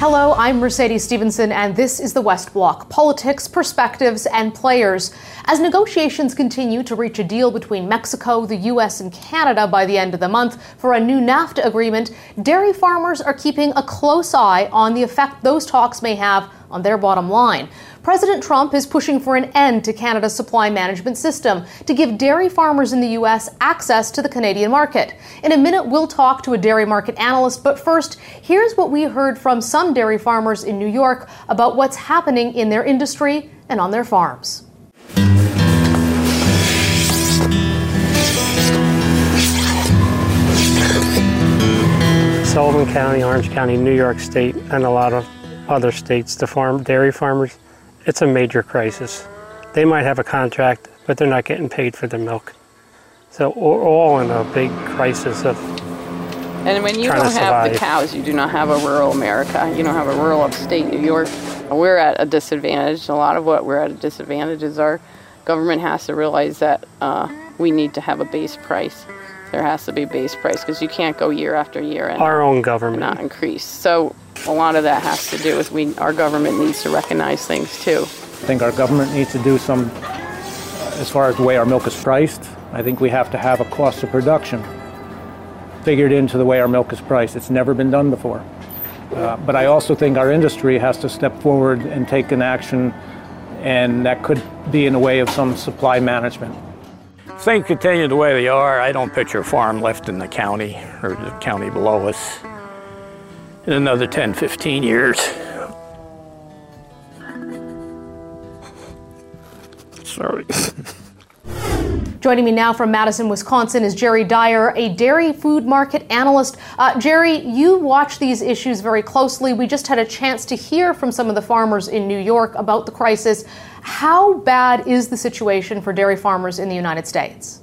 Hello, I'm Mercedes Stephenson, and this is the West Block politics, perspectives, and players. As negotiations continue to reach a deal between Mexico, the U.S., and Canada by the end of the month for a new NAFTA agreement, dairy farmers are keeping a close eye on the effect those talks may have on their bottom line. President Trump is pushing for an end to Canada's supply management system to give dairy farmers in the U.S. access to the Canadian market. In a minute, we'll talk to a dairy market analyst, but first, here's what we heard from some dairy farmers in New York about what's happening in their industry and on their farms. Sullivan County, Orange County, New York State, and a lot of other states, the farm dairy farmers it's a major crisis. They might have a contract, but they're not getting paid for their milk. So we're all in a big crisis of and when you don't have the cows, you do not have a rural America. You don't have a rural upstate New York. We're at a disadvantage. A lot of what we're at a disadvantage is our government has to realize that uh, we need to have a base price. There has to be a base price because you can't go year after year and our own government not increase. So a lot of that has to do with we our government needs to recognize things too. I think our government needs to do some as far as the way our milk is priced. I think we have to have a cost of production figured into the way our milk is priced. It's never been done before. Uh, but I also think our industry has to step forward and take an action, and that could be in the way of some supply management. If things continue the way they are, I don't picture a farm left in the county or the county below us in another 10, 15 years. Sorry. Joining me now from Madison, Wisconsin is Jerry Dryer, a dairy food market analyst. Uh, Jerry, you watch these issues very closely. We just had a chance to hear from some of the farmers in New York about the crisis. How bad is the situation for dairy farmers in the United States?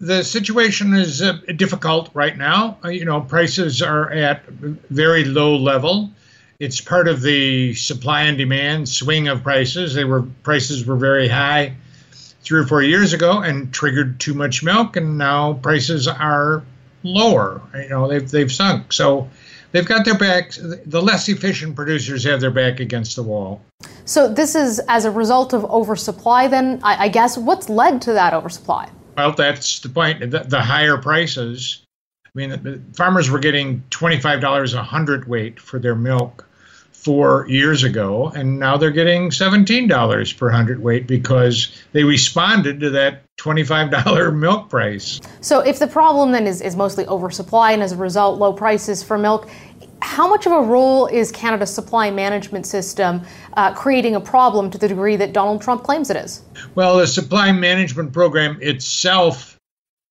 The situation is uh, difficult right now. Uh, you know, prices are at very low level. It's part of the supply and demand swing of prices. They were prices were very high three or four years ago and triggered too much milk, and now prices are lower. You know, they've they've sunk. So they've got their backs. The less efficient producers have their back against the wall. So this is as a result of oversupply. Then I, I guess what's led to that oversupply? Well, that's the point. The, the higher prices. I mean, farmers were getting $25 a hundredweight for their milk four years ago, and now they're getting $17 per hundredweight because they responded to that $25 milk price. So, if the problem then is, is mostly oversupply and as a result low prices for milk, how much of a role is Canada's supply management system uh, creating a problem to the degree that Donald Trump claims it is? Well, the supply management program itself,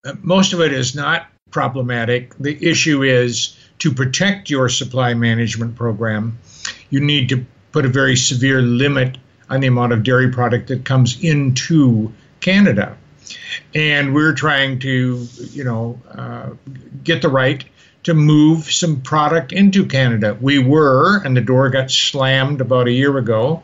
uh, most of it is not problematic. The issue is to protect your supply management program, you need to put a very severe limit on the amount of dairy product that comes into Canada. And we're trying to, you know, uh, get the right to move some product into Canada. We were, and the door got slammed about a year ago.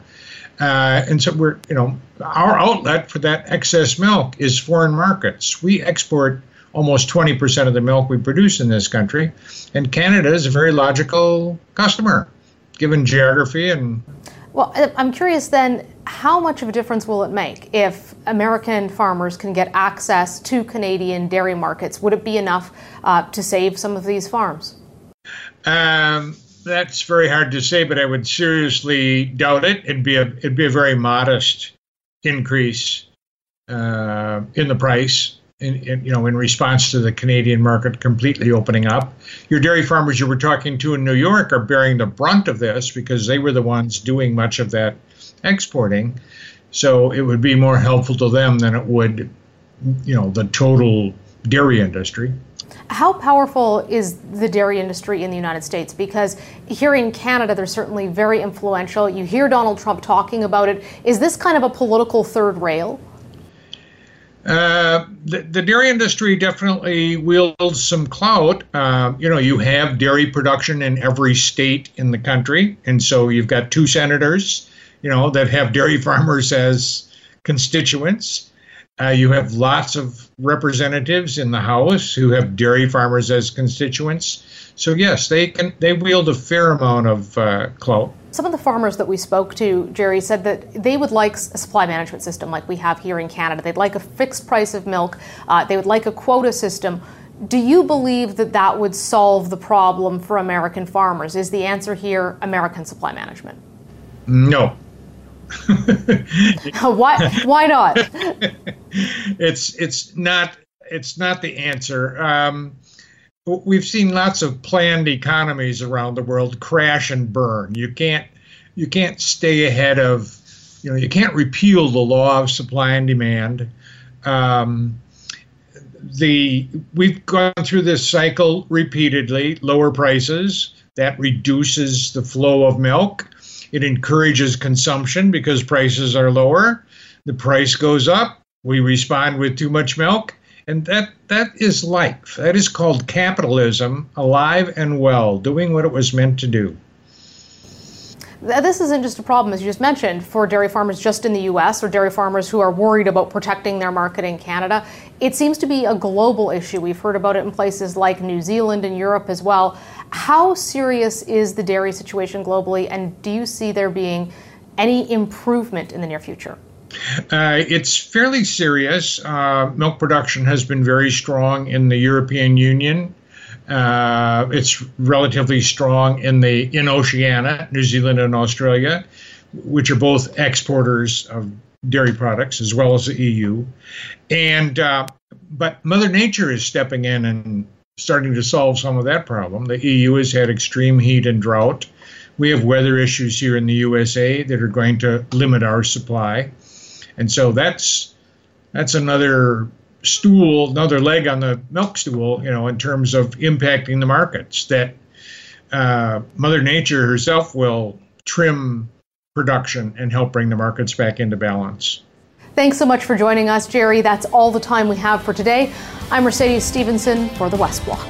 Uh, and so we're, you know, our outlet for that excess milk is foreign markets. We export almost 20% of the milk we produce in this country, and Canada is a very logical customer, given geography and. Well, I'm curious then, how much of a difference will it make if American farmers can get access to Canadian dairy markets? Would it be enough uh, to save some of these farms? Um, that's very hard to say, but I would seriously doubt it. It'd be a it'd be a very modest increase uh, in the price. In, in, you know, in response to the Canadian market completely opening up, your dairy farmers you were talking to in New York are bearing the brunt of this because they were the ones doing much of that exporting. So it would be more helpful to them than it would, you know, the total dairy industry. How powerful is the dairy industry in the United States? Because here in Canada, they're certainly very influential. You hear Donald Trump talking about it. Is this kind of a political third rail? Uh, the, the, dairy industry definitely wields some clout. Uh, you know, you have dairy production in every state in the country, and so you've got two senators you know, that have dairy farmers as constituents. Uh, you have lots of representatives in the House who have dairy farmers as constituents. So yes, they can they wield a fair amount of uh, clout. Some of the farmers that we spoke to, Jerry, said that they would like a supply management system like we have here in Canada. They'd like a fixed price of milk. Uh, they would like a quota system. Do you believe that that would solve the problem for American farmers? Is the answer here American supply management? No. why? Why not? it's it's not it's not the answer. Um, we've seen lots of planned economies around the world crash and burn. You can't you can't stay ahead of you know you can't repeal the law of supply and demand. Um, the we've gone through this cycle repeatedly. Lower prices that reduces the flow of milk. It encourages consumption because prices are lower. The price goes up. We respond with too much milk and that that is life. That is called capitalism, alive and well, doing what it was meant to do. This isn't just a problem, as you just mentioned, for dairy farmers just in the US or dairy farmers who are worried about protecting their market in Canada. It seems to be a global issue. We've heard about it in places like New Zealand and Europe as well. How serious is the dairy situation globally, and do you see there being any improvement in the near future? Uh, it's fairly serious. Uh, milk production has been very strong in the European Union. Uh, it's relatively strong in the in Oceania, New Zealand and Australia, which are both exporters of dairy products as well as the EU. And uh, but Mother Nature is stepping in and starting to solve some of that problem. The EU has had extreme heat and drought. We have weather issues here in the USA that are going to limit our supply. And so that's that's another stool, another leg on the milk stool, you know, in terms of impacting the markets. That uh, Mother Nature herself will trim production and help bring the markets back into balance. Thanks so much for joining us, Jerry. That's all the time we have for today. I'm Mercedes Stephenson for the West Block.